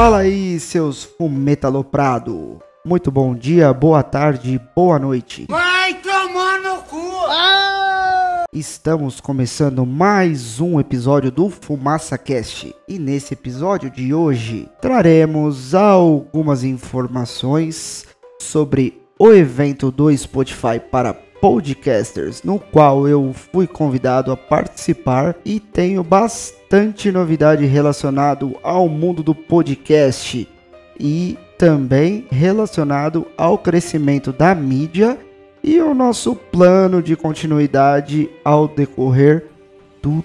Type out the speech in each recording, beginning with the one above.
Fala aí, seus fumetaloprado. Muito bom dia, boa tarde, boa noite. Vai tomar no cu! Estamos começando mais um episódio do Fumaça Cast e nesse episódio de hoje traremos algumas informações sobre o evento do Spotify para podcasters, no qual eu fui convidado a participar e tenho bastante novidade relacionado ao mundo do podcast e também relacionado ao crescimento da mídia e o nosso plano de continuidade ao decorrer do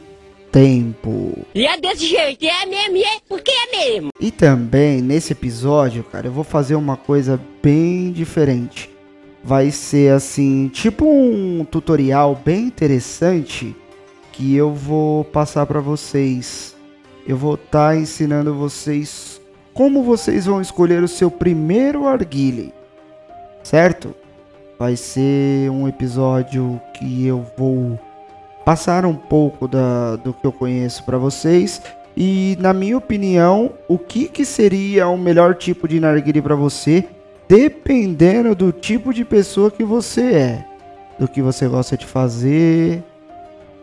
tempo. E é desse jeito, é mesmo, é porque é mesmo. E também nesse episódio, cara, eu vou fazer uma coisa bem diferente. Vai ser assim, tipo um tutorial bem interessante que eu vou passar para vocês. Eu vou estar tá ensinando vocês como vocês vão escolher o seu primeiro arguile, certo? Vai ser um episódio que eu vou passar um pouco da, do que eu conheço para vocês e, na minha opinião, o que, que seria o melhor tipo de narguile para você, dependendo do tipo de pessoa que você é, do que você gosta de fazer,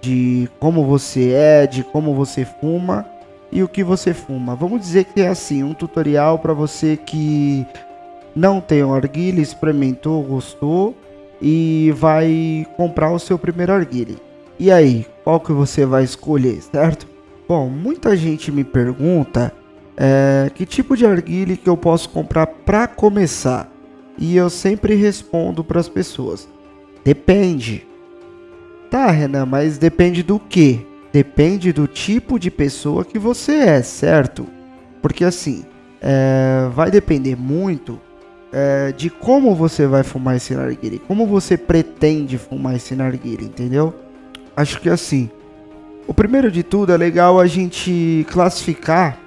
de como você é, de como você fuma e o que você fuma. Vamos dizer que é assim, um tutorial para você que não tem um arguile, experimentou, gostou e vai comprar o seu primeiro arguile. E aí, qual que você vai escolher, certo? Bom, muita gente me pergunta é, que tipo de arguile que eu posso comprar para começar. E eu sempre respondo para as pessoas: depende. Tá, Renan, mas depende do que? Depende do tipo de pessoa que você é, certo? Porque assim, é, vai depender muito é, de como você vai fumar esse narguile, como você pretende fumar esse narguile, entendeu? Acho que assim, o primeiro de tudo é legal a gente classificar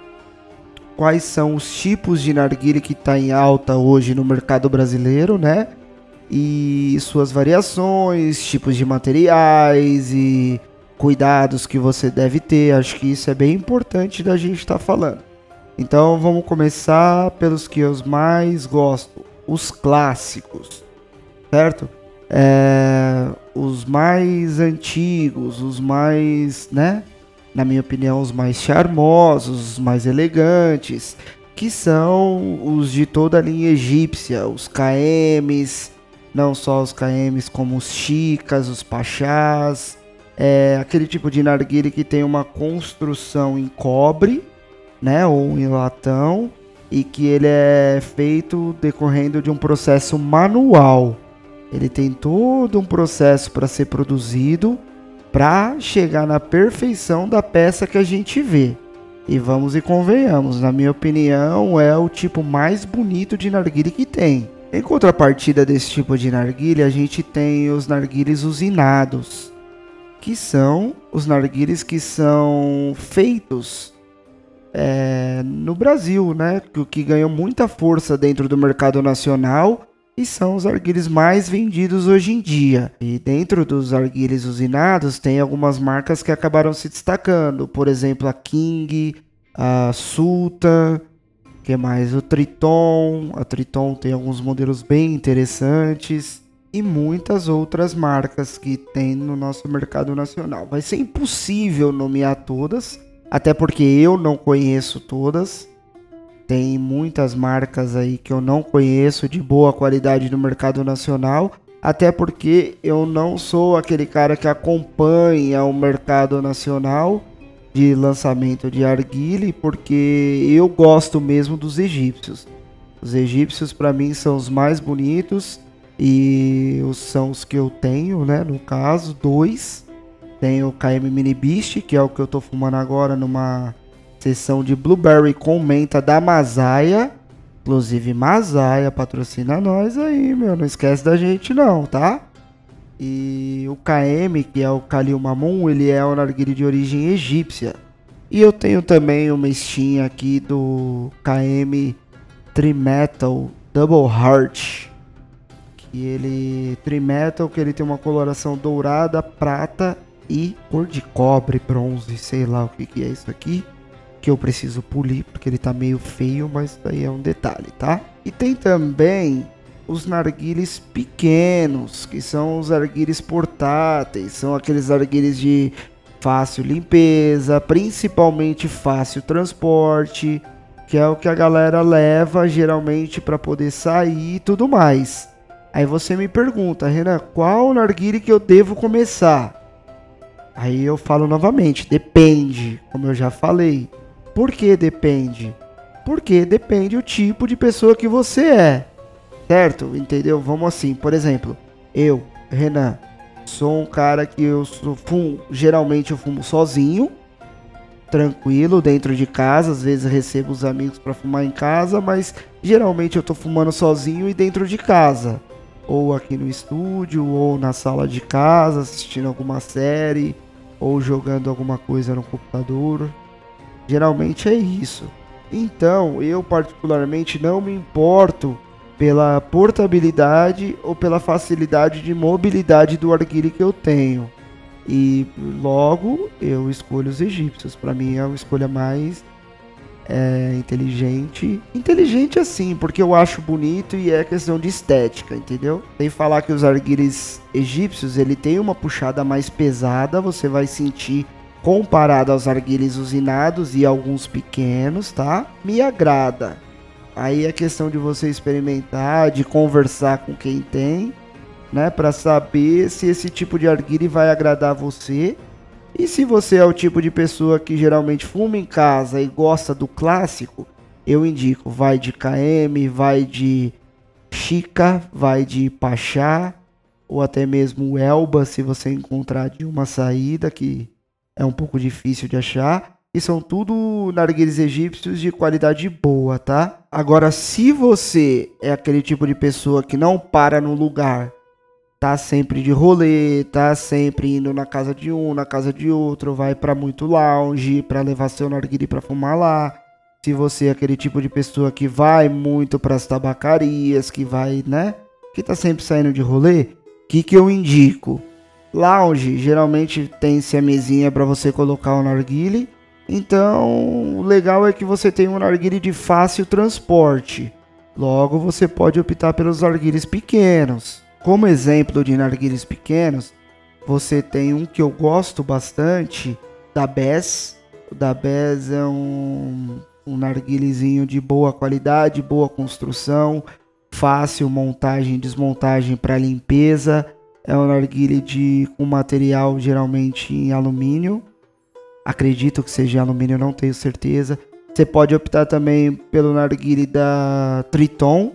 quais são os tipos de narguile que está em alta hoje no mercado brasileiro, né? E suas variações, tipos de materiais e cuidados que você deve ter. Acho que isso é bem importante da gente estar tá falando. Então vamos começar pelos que eu mais gosto, os clássicos, certo? É, os mais antigos, os mais, né? Na minha opinião, os mais charmosos, os mais elegantes, que são os de toda a linha egípcia, os KMs, não só os KMs como os chicas, os pachás, é aquele tipo de narguile que tem uma construção em cobre, né, ou em latão, e que ele é feito decorrendo de um processo manual. Ele tem todo um processo para ser produzido para chegar na perfeição da peça que a gente vê. E vamos e convenhamos, na minha opinião, é o tipo mais bonito de narguile que tem. Em contrapartida desse tipo de narguile, a gente tem os narguiles usinados, que são os narguiles que são feitos é, no Brasil, né? O que ganhou muita força dentro do mercado nacional e são os arguilhos mais vendidos hoje em dia. E dentro dos arguilhos usinados tem algumas marcas que acabaram se destacando, por exemplo, a King, a Sultan, que mais o Triton, a Triton tem alguns modelos bem interessantes e muitas outras marcas que tem no nosso mercado nacional. Vai ser impossível nomear todas, até porque eu não conheço todas. Tem muitas marcas aí que eu não conheço de boa qualidade no mercado nacional, até porque eu não sou aquele cara que acompanha o mercado nacional de lançamento de arguile, porque eu gosto mesmo dos egípcios. Os egípcios para mim são os mais bonitos e são os que eu tenho, né? No caso, dois tem o KM Mini Beast, que é o que eu tô fumando agora numa sessão de Blueberry com menta da Masaia. Inclusive, Masaia patrocina nós aí, meu. Não esquece da gente não, tá? E o KM, que é o Kalil Mamun, ele é um narguilé de origem egípcia. E eu tenho também uma Steam aqui do KM Trimetal Double Heart, E ele trimetal que ele tem uma coloração dourada, prata e cor de cobre, bronze, sei lá o que, que é isso aqui. Que eu preciso polir, porque ele tá meio feio, mas aí é um detalhe, tá? E tem também os narguiles pequenos, que são os narguiles portáteis, são aqueles narguiles de fácil limpeza, principalmente fácil transporte, que é o que a galera leva geralmente para poder sair e tudo mais. Aí você me pergunta, Renan, qual narguile que eu devo começar? Aí eu falo novamente, depende, como eu já falei. Por que depende? Porque depende o tipo de pessoa que você é. Certo? Entendeu? Vamos assim, por exemplo, eu, Renan, sou um cara que eu fumo, geralmente eu fumo sozinho, tranquilo, dentro de casa, às vezes recebo os amigos para fumar em casa, mas geralmente eu tô fumando sozinho e dentro de casa, ou aqui no estúdio, ou na sala de casa, assistindo alguma série, ou jogando alguma coisa no computador. Geralmente é isso. Então, eu particularmente não me importo pela portabilidade ou pela facilidade de mobilidade do arguile que eu tenho. E logo eu escolho os egípcios. Para mim é uma escolha mais é, inteligente. Inteligente assim, porque eu acho bonito e é questão de estética, entendeu? Que falar que os arguiles egípcios ele tem uma puxada mais pesada, você vai sentir comparado aos arguiles usinados e alguns pequenos, tá? Me agrada. Aí é questão de você experimentar, de conversar com quem tem, né, para saber se esse tipo de arguile vai agradar você. E se você é o tipo de pessoa que geralmente fuma em casa e gosta do clássico, eu indico, vai de KM, vai de Chica, vai de Pachá, ou até mesmo Elba, se você encontrar de uma saída que é um pouco difícil de achar. E são tudo narguilhos egípcios de qualidade boa, tá? Agora, se você é aquele tipo de pessoa que não para no lugar, tá sempre de rolê, tá sempre indo na casa de um, na casa de outro, vai para muito lounge para levar seu narguilho para fumar lá. Se você é aquele tipo de pessoa que vai muito para as tabacarias, que vai, né? Que tá sempre saindo de rolê, o que que eu indico? Lounge, geralmente tem-se mesinha para você colocar o narguile então, o legal é que você tem um narguile de fácil transporte. Logo, você pode optar pelos narguiles pequenos. Como exemplo de narguiles pequenos, você tem um que eu gosto bastante, da Bess. O da Bess é um, um narguilezinho de boa qualidade, boa construção, fácil montagem e desmontagem para limpeza. É um narguile de com material geralmente em alumínio Acredito que seja alumínio, não tenho certeza. Você pode optar também pelo narguile da Triton.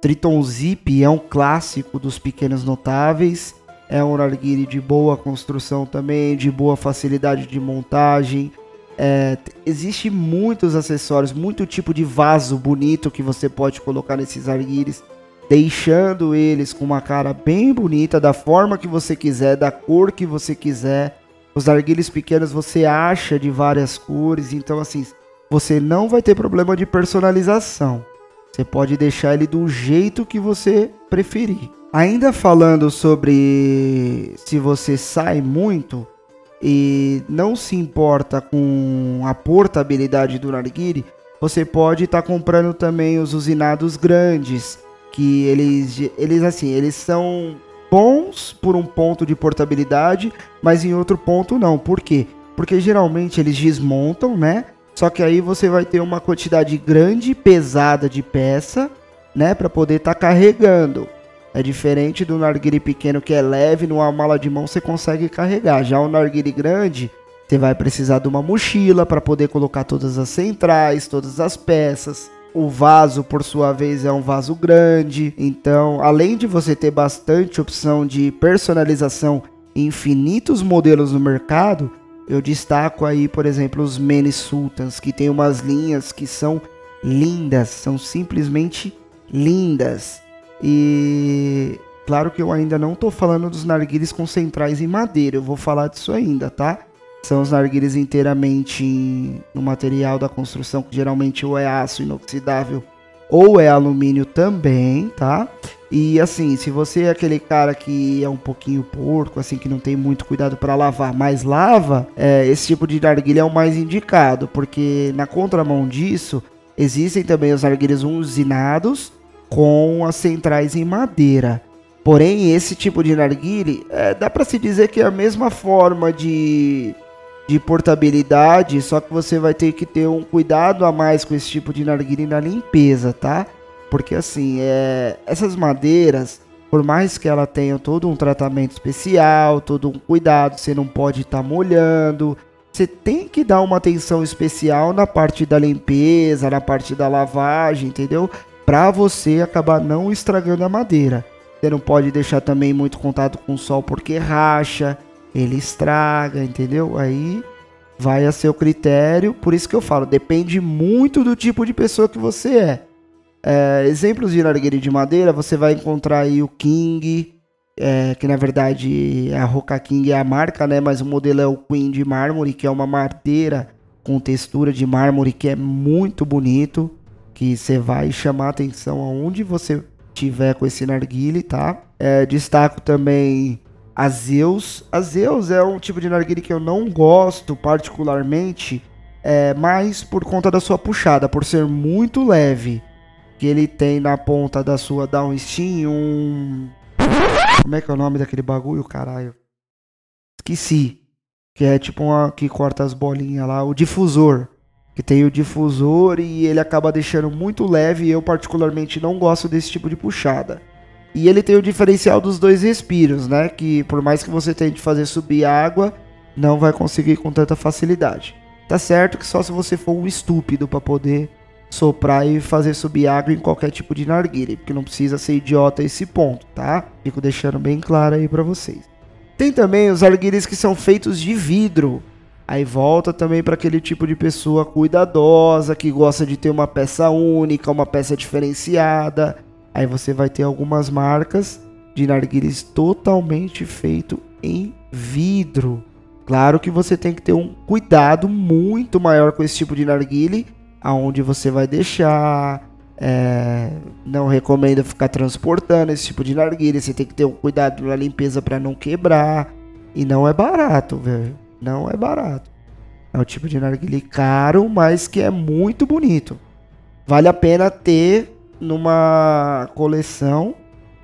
Triton Zip é um clássico dos pequenos notáveis. É um narguile de boa construção também, de boa facilidade de montagem. É, existe muitos acessórios, muito tipo de vaso bonito que você pode colocar nesses narguiles, deixando eles com uma cara bem bonita, da forma que você quiser, da cor que você quiser. Os narguilhos pequenos você acha de várias cores, então assim, você não vai ter problema de personalização. Você pode deixar ele do jeito que você preferir. Ainda falando sobre se você sai muito e não se importa com a portabilidade do narguile, você pode estar tá comprando também os usinados grandes, que eles eles assim, eles são bons por um ponto de portabilidade, mas em outro ponto não. Por quê? Porque geralmente eles desmontam, né? Só que aí você vai ter uma quantidade grande, pesada de peça, né, para poder estar tá carregando. É diferente do narguile pequeno que é leve, numa mala de mão você consegue carregar. Já o narguile grande, você vai precisar de uma mochila para poder colocar todas as centrais, todas as peças. O vaso, por sua vez, é um vaso grande. Então, além de você ter bastante opção de personalização infinitos modelos no mercado, eu destaco aí, por exemplo, os Mini Sultans, que tem umas linhas que são lindas, são simplesmente lindas. E claro que eu ainda não estou falando dos narguilhos com centrais em madeira, eu vou falar disso ainda, tá? São os narguilhos inteiramente no material da construção, que geralmente ou é aço inoxidável ou é alumínio também, tá? E assim, se você é aquele cara que é um pouquinho porco, assim, que não tem muito cuidado para lavar, mas lava, é, esse tipo de narguilha é o mais indicado, porque na contramão disso, existem também os narguilhas usinados com as centrais em madeira. Porém, esse tipo de narguile, é, dá para se dizer que é a mesma forma de, de portabilidade, só que você vai ter que ter um cuidado a mais com esse tipo de narguile na limpeza, tá? Porque assim, é, essas madeiras, por mais que ela tenha todo um tratamento especial, todo um cuidado, você não pode estar tá molhando. Você tem que dar uma atenção especial na parte da limpeza, na parte da lavagem, entendeu? Para você acabar não estragando a madeira. Você não pode deixar também muito contato com o sol porque racha, ele estraga, entendeu? Aí vai a seu critério. Por isso que eu falo, depende muito do tipo de pessoa que você é. É, exemplos de narguilha de madeira, você vai encontrar aí o King, é, que na verdade a Roca King é a marca, né? Mas o modelo é o Queen de mármore, que é uma madeira com textura de mármore que é muito bonito, que você vai chamar atenção aonde você tiver com esse narguile, tá? É, destaco também a Zeus. A Zeus é um tipo de narguile que eu não gosto particularmente, é, mais por conta da sua puxada, por ser muito leve que ele tem na ponta da sua downstream um. Como é que é o nome daquele bagulho, caralho? Esqueci. Que é tipo uma que corta as bolinhas lá, o difusor. Que tem o difusor e ele acaba deixando muito leve. E eu, particularmente, não gosto desse tipo de puxada. E ele tem o diferencial dos dois respiros, né? Que por mais que você tente fazer subir água, não vai conseguir com tanta facilidade. Tá certo que só se você for um estúpido para poder soprar e fazer subir água em qualquer tipo de narguilha, porque não precisa ser idiota esse ponto, tá? Fico deixando bem claro aí para vocês. Tem também os narguilhas que são feitos de vidro. Aí volta também para aquele tipo de pessoa cuidadosa, que gosta de ter uma peça única, uma peça diferenciada. Aí você vai ter algumas marcas de narguilhas totalmente feito em vidro. Claro que você tem que ter um cuidado muito maior com esse tipo de narguile, aonde você vai deixar. É, não recomendo ficar transportando esse tipo de narguilha. Você tem que ter um cuidado na limpeza para não quebrar. E não é barato, velho. Não é barato. É um tipo de narguilha caro, mas que é muito bonito. Vale a pena ter numa coleção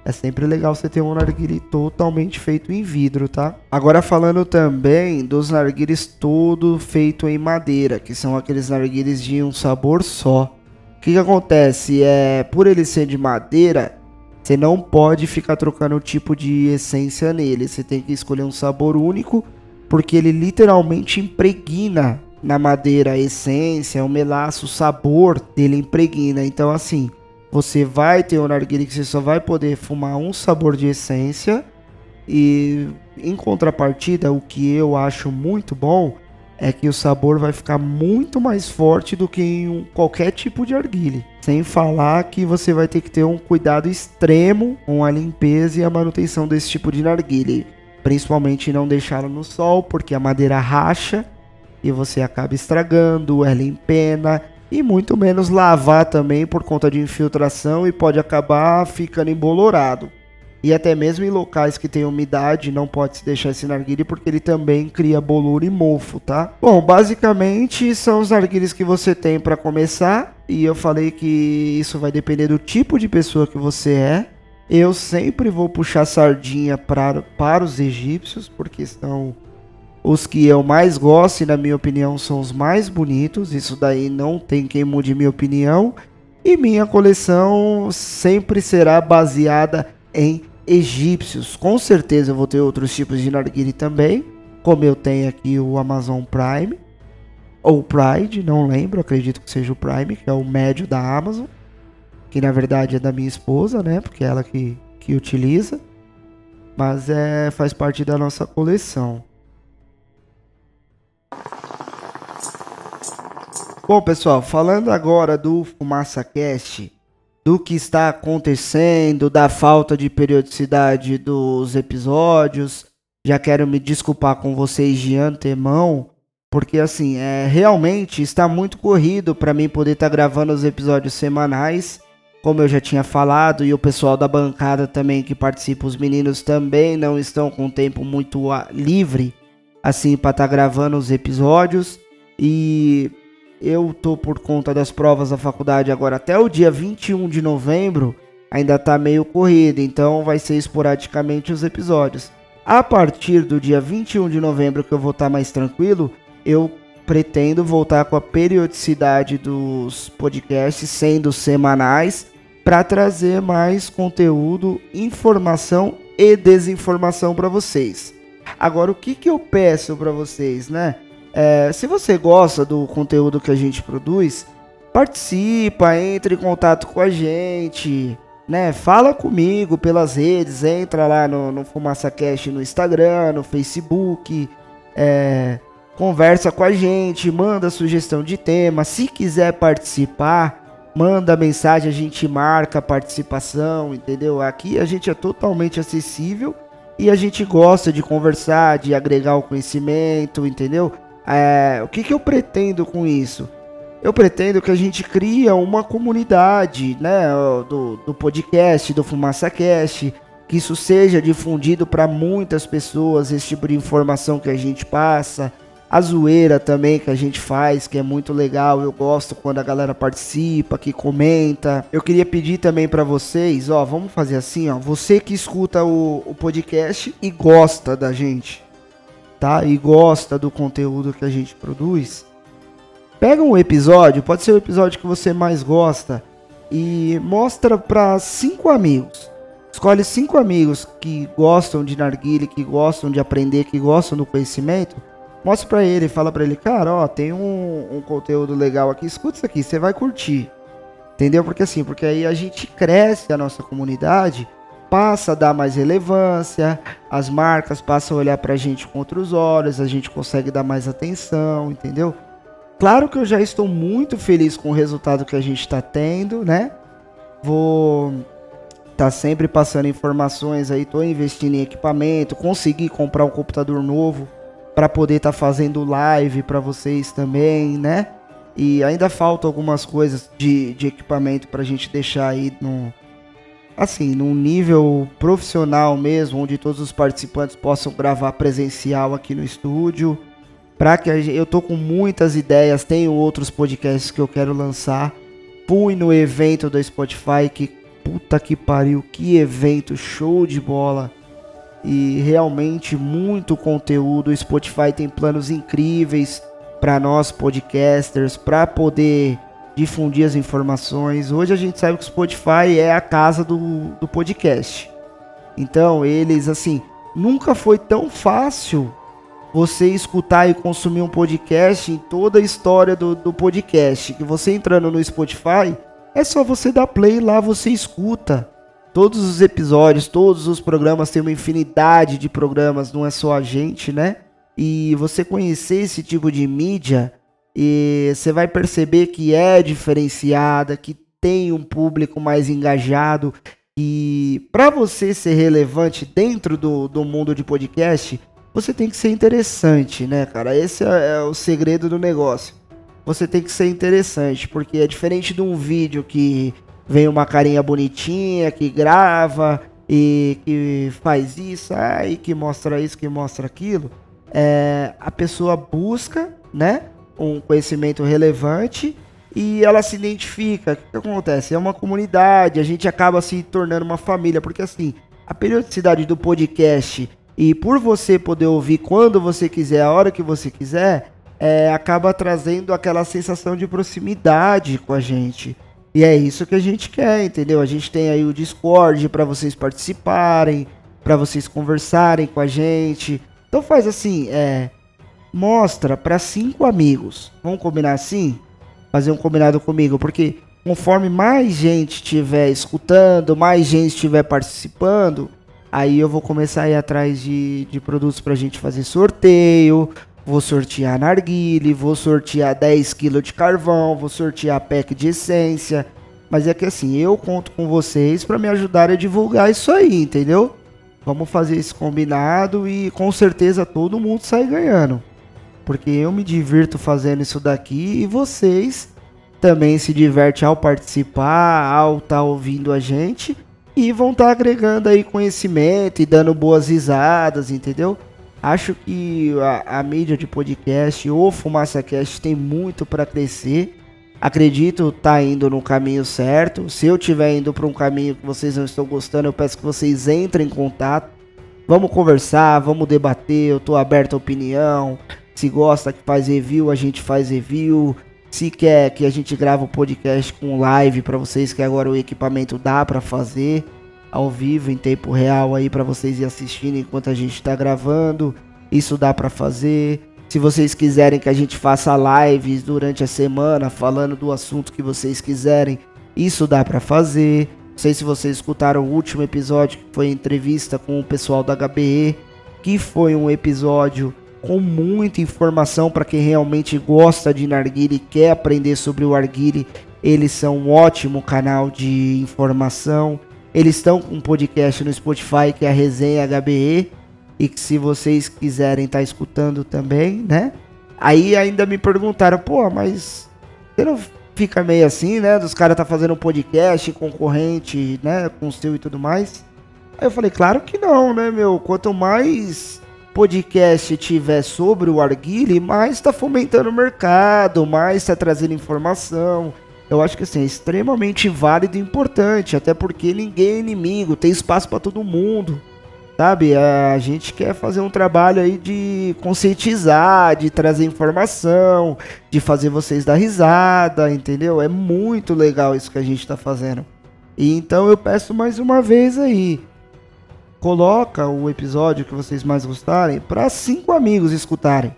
é sempre legal você ter um narguile totalmente feito em vidro, tá? Agora falando também dos narguiles todo feito em madeira, que são aqueles narguiles de um sabor só. O que, que acontece? É, por ele ser de madeira, você não pode ficar trocando o tipo de essência nele. Você tem que escolher um sabor único, porque ele literalmente impregna na madeira a essência, o melaço, o sabor dele impregna. Então, assim, você vai ter um narguilé que você só vai poder fumar um sabor de essência. E em contrapartida, o que eu acho muito bom é que o sabor vai ficar muito mais forte do que em qualquer tipo de arguile. Sem falar que você vai ter que ter um cuidado extremo com a limpeza e a manutenção desse tipo de narguile. Principalmente não deixá-lo no sol, porque a madeira racha e você acaba estragando, ela empena e muito menos lavar também por conta de infiltração e pode acabar ficando embolorado. E até mesmo em locais que tem umidade não pode se deixar esse narguile porque ele também cria bolor e mofo, tá? Bom, basicamente são os narguilhos que você tem para começar e eu falei que isso vai depender do tipo de pessoa que você é. Eu sempre vou puxar sardinha para, para os egípcios porque são os que eu mais gosto, e na minha opinião, são os mais bonitos. Isso daí não tem quem mude minha opinião. E minha coleção sempre será baseada em egípcios. Com certeza eu vou ter outros tipos de narguile também. Como eu tenho aqui o Amazon Prime. Ou Pride, não lembro, acredito que seja o Prime, que é o médio da Amazon. Que na verdade é da minha esposa, né? Porque é ela que, que utiliza. Mas é, faz parte da nossa coleção. Bom, pessoal, falando agora do Fumaça Cast, do que está acontecendo, da falta de periodicidade dos episódios, já quero me desculpar com vocês de antemão, porque assim, é realmente está muito corrido para mim poder estar tá gravando os episódios semanais como eu já tinha falado, e o pessoal da bancada também que participa, os meninos também não estão com tempo muito livre, assim, para estar tá gravando os episódios. E eu tô por conta das provas da faculdade agora até o dia 21 de novembro, ainda tá meio corrido, então vai ser esporadicamente os episódios. A partir do dia 21 de novembro, que eu vou estar tá mais tranquilo, eu pretendo voltar com a periodicidade dos podcasts sendo semanais para trazer mais conteúdo, informação e desinformação para vocês. Agora, o que, que eu peço para vocês, né? É, se você gosta do conteúdo que a gente produz, participa, entre em contato com a gente, né? Fala comigo pelas redes, entra lá no, no Fumaça Cast no Instagram, no Facebook, é, conversa com a gente, manda sugestão de tema. Se quiser participar, manda mensagem, a gente marca a participação, entendeu? Aqui a gente é totalmente acessível e a gente gosta de conversar, de agregar o conhecimento, entendeu? É, o que, que eu pretendo com isso? Eu pretendo que a gente cria uma comunidade, né, do, do podcast, do Fumaça Cast, que isso seja difundido para muitas pessoas, esse tipo de informação que a gente passa, a zoeira também que a gente faz, que é muito legal. Eu gosto quando a galera participa, que comenta. Eu queria pedir também para vocês, ó, vamos fazer assim, ó. Você que escuta o, o podcast e gosta da gente, tá? E gosta do conteúdo que a gente produz. Pega um episódio, pode ser o episódio que você mais gosta e mostra para cinco amigos. Escolhe cinco amigos que gostam de narguile, que gostam de aprender, que gostam do conhecimento Mostra pra ele, fala pra ele, cara, ó, tem um, um conteúdo legal aqui, escuta isso aqui, você vai curtir. Entendeu? Porque assim, porque aí a gente cresce a nossa comunidade, passa a dar mais relevância, as marcas passam a olhar pra gente com outros olhos, a gente consegue dar mais atenção, entendeu? Claro que eu já estou muito feliz com o resultado que a gente está tendo, né? Vou tá sempre passando informações aí, tô investindo em equipamento, consegui comprar um computador novo para poder estar tá fazendo live para vocês também, né? E ainda falta algumas coisas de, de equipamento para a gente deixar aí no assim, num nível profissional mesmo, onde todos os participantes possam gravar presencial aqui no estúdio. Para que gente, eu tô com muitas ideias, tenho outros podcasts que eu quero lançar. Fui no evento do Spotify que puta que pariu, que evento show de bola e realmente muito conteúdo. O Spotify tem planos incríveis para nós podcasters, para poder difundir as informações. Hoje a gente sabe que o Spotify é a casa do, do podcast. Então, eles, assim, nunca foi tão fácil você escutar e consumir um podcast em toda a história do, do podcast. Que você entrando no Spotify, é só você dar play lá, você escuta. Todos os episódios, todos os programas, tem uma infinidade de programas, não é só a gente, né? E você conhecer esse tipo de mídia, e você vai perceber que é diferenciada, que tem um público mais engajado. E para você ser relevante dentro do, do mundo de podcast, você tem que ser interessante, né, cara? Esse é, é o segredo do negócio. Você tem que ser interessante, porque é diferente de um vídeo que vem uma carinha bonitinha que grava e que faz isso, aí que mostra isso, que mostra aquilo. É, a pessoa busca, né, um conhecimento relevante e ela se identifica. O que, que acontece? É uma comunidade, a gente acaba se tornando uma família, porque assim, a periodicidade do podcast e por você poder ouvir quando você quiser, a hora que você quiser, é, acaba trazendo aquela sensação de proximidade com a gente. E é isso que a gente quer, entendeu? A gente tem aí o Discord para vocês participarem, para vocês conversarem com a gente. Então faz assim, é, mostra para cinco amigos. Vamos combinar assim? Fazer um combinado comigo, porque conforme mais gente estiver escutando, mais gente estiver participando, aí eu vou começar a ir atrás de, de produtos pra gente fazer sorteio, vou sortear narguile, vou sortear 10 kg de carvão, vou sortear pack de essência. Mas é que assim, eu conto com vocês para me ajudar a divulgar isso aí, entendeu? Vamos fazer esse combinado e com certeza todo mundo sai ganhando. Porque eu me divirto fazendo isso daqui e vocês também se diverte ao participar, ao estar tá ouvindo a gente e vão estar tá agregando aí conhecimento e dando boas risadas, entendeu? Acho que a, a mídia de podcast, o Fumaça Cast, tem muito para crescer. Acredito tá indo no caminho certo. Se eu estiver indo para um caminho que vocês não estão gostando, eu peço que vocês entrem em contato. Vamos conversar, vamos debater. Eu tô aberto à opinião. Se gosta que faz review, a gente faz review. Se quer que a gente grave o um podcast com live para vocês, que agora o equipamento dá para fazer ao vivo em tempo real aí para vocês ir assistindo enquanto a gente está gravando. Isso dá para fazer. Se vocês quiserem que a gente faça lives durante a semana falando do assunto que vocês quiserem, isso dá para fazer. Não sei se vocês escutaram o último episódio que foi entrevista com o pessoal da HBE, que foi um episódio com muita informação para quem realmente gosta de narguile e quer aprender sobre o arguile. Eles são um ótimo canal de informação. Eles estão com um podcast no Spotify que é a Resenha HBE e que se vocês quiserem estar tá escutando também, né? Aí ainda me perguntaram, pô, mas você não fica meio assim, né? Dos caras tá fazendo um podcast concorrente, né? Com o seu e tudo mais. Aí eu falei, claro que não, né, meu? Quanto mais podcast tiver sobre o arguile, mais tá fomentando o mercado, mais tá trazendo informação. Eu acho que assim, é extremamente válido e importante, até porque ninguém é inimigo, tem espaço para todo mundo. Sabe, a gente quer fazer um trabalho aí de conscientizar, de trazer informação, de fazer vocês dar risada, entendeu? É muito legal isso que a gente está fazendo. E então eu peço mais uma vez aí, coloca o episódio que vocês mais gostarem para cinco amigos escutarem.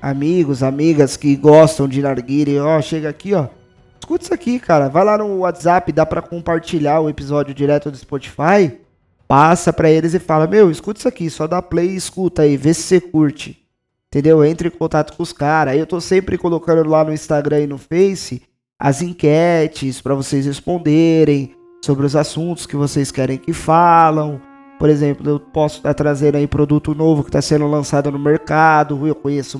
Amigos, amigas que gostam de narguire, ó, chega aqui, ó. Escuta isso aqui, cara. Vai lá no WhatsApp, dá para compartilhar o episódio direto do Spotify passa para eles e fala: Meu, escuta isso aqui, só dá play e escuta aí, vê se você curte. Entendeu? Entre em contato com os caras. Eu tô sempre colocando lá no Instagram e no Face as enquetes para vocês responderem sobre os assuntos que vocês querem que falam. Por exemplo, eu posso estar tá trazendo aí produto novo que está sendo lançado no mercado. Eu conheço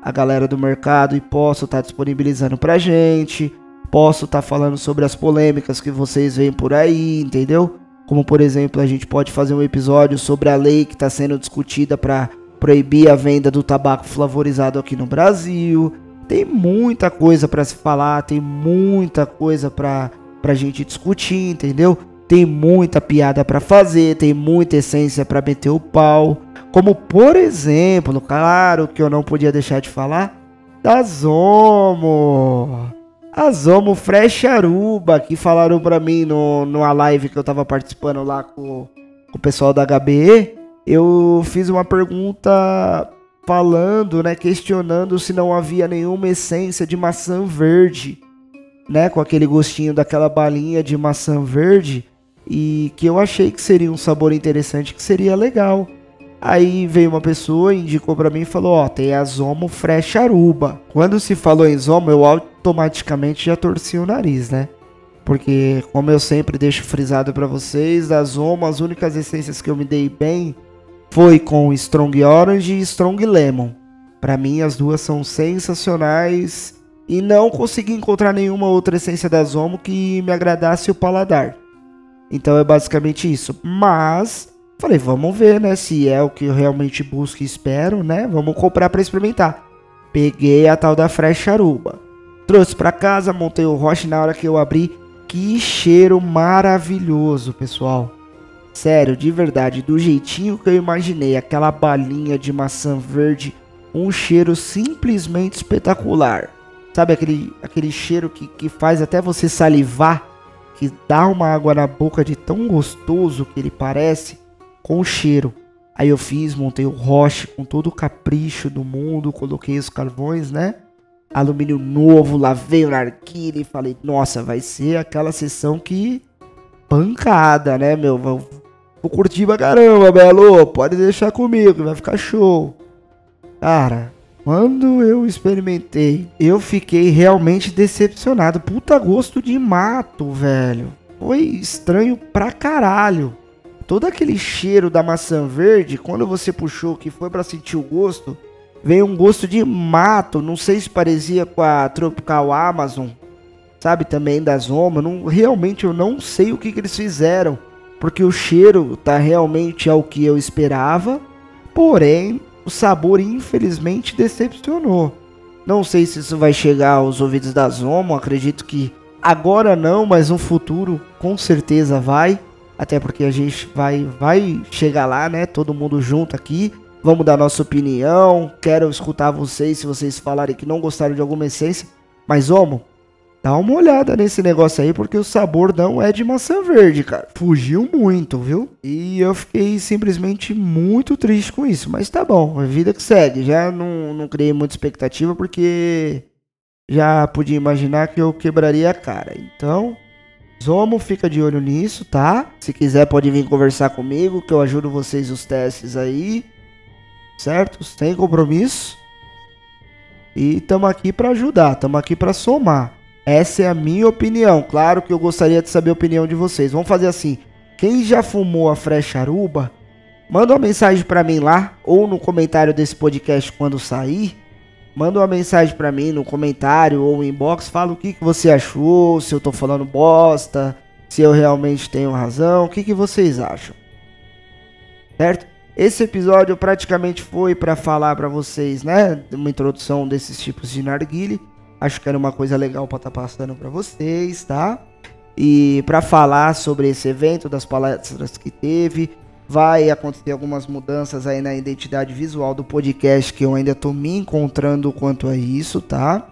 a galera do mercado e posso estar tá disponibilizando pra gente. Posso estar tá falando sobre as polêmicas que vocês veem por aí, entendeu? Como, por exemplo, a gente pode fazer um episódio sobre a lei que está sendo discutida para proibir a venda do tabaco flavorizado aqui no Brasil. Tem muita coisa para se falar, tem muita coisa para a gente discutir, entendeu? Tem muita piada para fazer, tem muita essência para meter o pau. Como, por exemplo, claro que eu não podia deixar de falar da Zomo. A Zomo Fresh Aruba, que falaram pra mim no, numa live que eu tava participando lá com, com o pessoal da HBE, eu fiz uma pergunta falando, né, questionando se não havia nenhuma essência de maçã verde, né, com aquele gostinho daquela balinha de maçã verde, e que eu achei que seria um sabor interessante, que seria legal. Aí veio uma pessoa, indicou para mim e falou: Ó, tem a Zomo Fresh Aruba. Quando se falou em Zomo, eu automaticamente já torci o nariz, né? Porque, como eu sempre deixo frisado para vocês, da Zomo, as únicas essências que eu me dei bem foi com Strong Orange e Strong Lemon. Para mim, as duas são sensacionais e não consegui encontrar nenhuma outra essência da Zomo que me agradasse o paladar. Então é basicamente isso. Mas Falei, vamos ver, né? Se é o que eu realmente busco e espero, né? Vamos comprar para experimentar. Peguei a tal da Fresh Aruba. Trouxe para casa, montei o roche na hora que eu abri. Que cheiro maravilhoso, pessoal. Sério, de verdade, do jeitinho que eu imaginei, aquela balinha de maçã verde, um cheiro simplesmente espetacular. Sabe aquele, aquele cheiro que, que faz até você salivar, que dá uma água na boca de tão gostoso que ele parece? Com cheiro. Aí eu fiz, montei o roche com todo o capricho do mundo, coloquei os carvões, né? Alumínio novo, lavei o narguilha e falei, nossa, vai ser aquela sessão que pancada, né, meu? Vou, vou curtir pra caramba, Belo. Pode deixar comigo, vai ficar show. Cara, quando eu experimentei, eu fiquei realmente decepcionado. Puta gosto de mato, velho. Foi estranho pra caralho todo aquele cheiro da maçã verde, quando você puxou que foi para sentir o gosto, veio um gosto de mato, não sei se parecia com a Tropical Amazon, sabe, também da Zoma. Não, realmente eu não sei o que, que eles fizeram, porque o cheiro tá realmente ao que eu esperava, porém o sabor infelizmente decepcionou. Não sei se isso vai chegar aos ouvidos da Zomo, acredito que agora não, mas no futuro com certeza vai. Até porque a gente vai, vai chegar lá, né? Todo mundo junto aqui. Vamos dar nossa opinião. Quero escutar vocês se vocês falarem que não gostaram de alguma essência. Mas, Homo, dá uma olhada nesse negócio aí, porque o sabor não é de maçã verde, cara. Fugiu muito, viu? E eu fiquei simplesmente muito triste com isso. Mas tá bom, é vida que segue. Já não, não criei muita expectativa, porque já podia imaginar que eu quebraria a cara. Então, Zomo fica de olho nisso, tá? Se quiser pode vir conversar comigo, que eu ajudo vocês os testes aí. Certo? Sem compromisso. E estamos aqui para ajudar, estamos aqui para somar. Essa é a minha opinião. Claro que eu gostaria de saber a opinião de vocês. Vamos fazer assim. Quem já fumou a frecharuba, manda uma mensagem para mim lá ou no comentário desse podcast quando sair Manda uma mensagem para mim no comentário ou no inbox, fala o que, que você achou, se eu tô falando bosta, se eu realmente tenho razão, o que, que vocês acham. Certo? Esse episódio praticamente foi para falar para vocês, né, uma introdução desses tipos de narguile. Acho que era uma coisa legal para estar tá passando para vocês, tá? E para falar sobre esse evento, das palestras que teve, Vai acontecer algumas mudanças aí na identidade visual do podcast que eu ainda tô me encontrando quanto a isso, tá?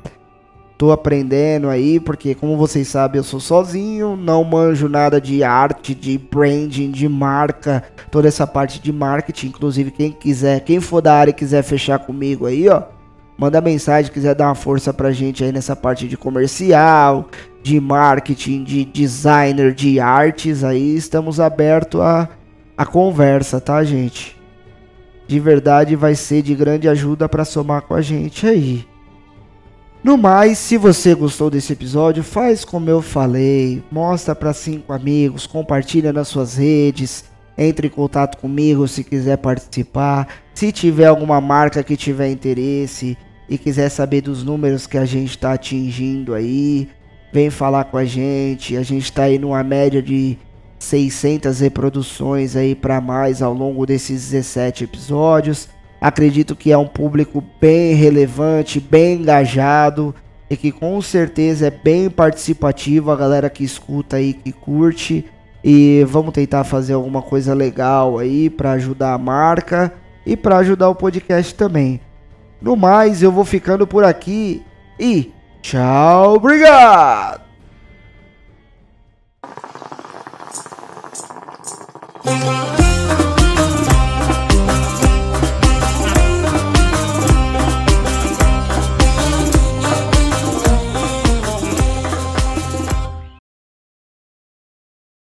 Tô aprendendo aí, porque como vocês sabem, eu sou sozinho, não manjo nada de arte, de branding, de marca, toda essa parte de marketing, inclusive quem quiser, quem for da área e quiser fechar comigo aí, ó, manda mensagem, quiser dar uma força pra gente aí nessa parte de comercial, de marketing, de designer, de artes, aí estamos abertos a a conversa, tá, gente? De verdade vai ser de grande ajuda para somar com a gente aí. No mais, se você gostou desse episódio, faz como eu falei, mostra para cinco amigos, compartilha nas suas redes, entre em contato comigo se quiser participar. Se tiver alguma marca que tiver interesse e quiser saber dos números que a gente está atingindo aí, vem falar com a gente. A gente está aí numa média de 600 reproduções aí para mais ao longo desses 17 episódios. Acredito que é um público bem relevante, bem engajado e que com certeza é bem participativo, a galera que escuta aí, que curte. E vamos tentar fazer alguma coisa legal aí para ajudar a marca e para ajudar o podcast também. No mais, eu vou ficando por aqui e tchau, obrigado! Música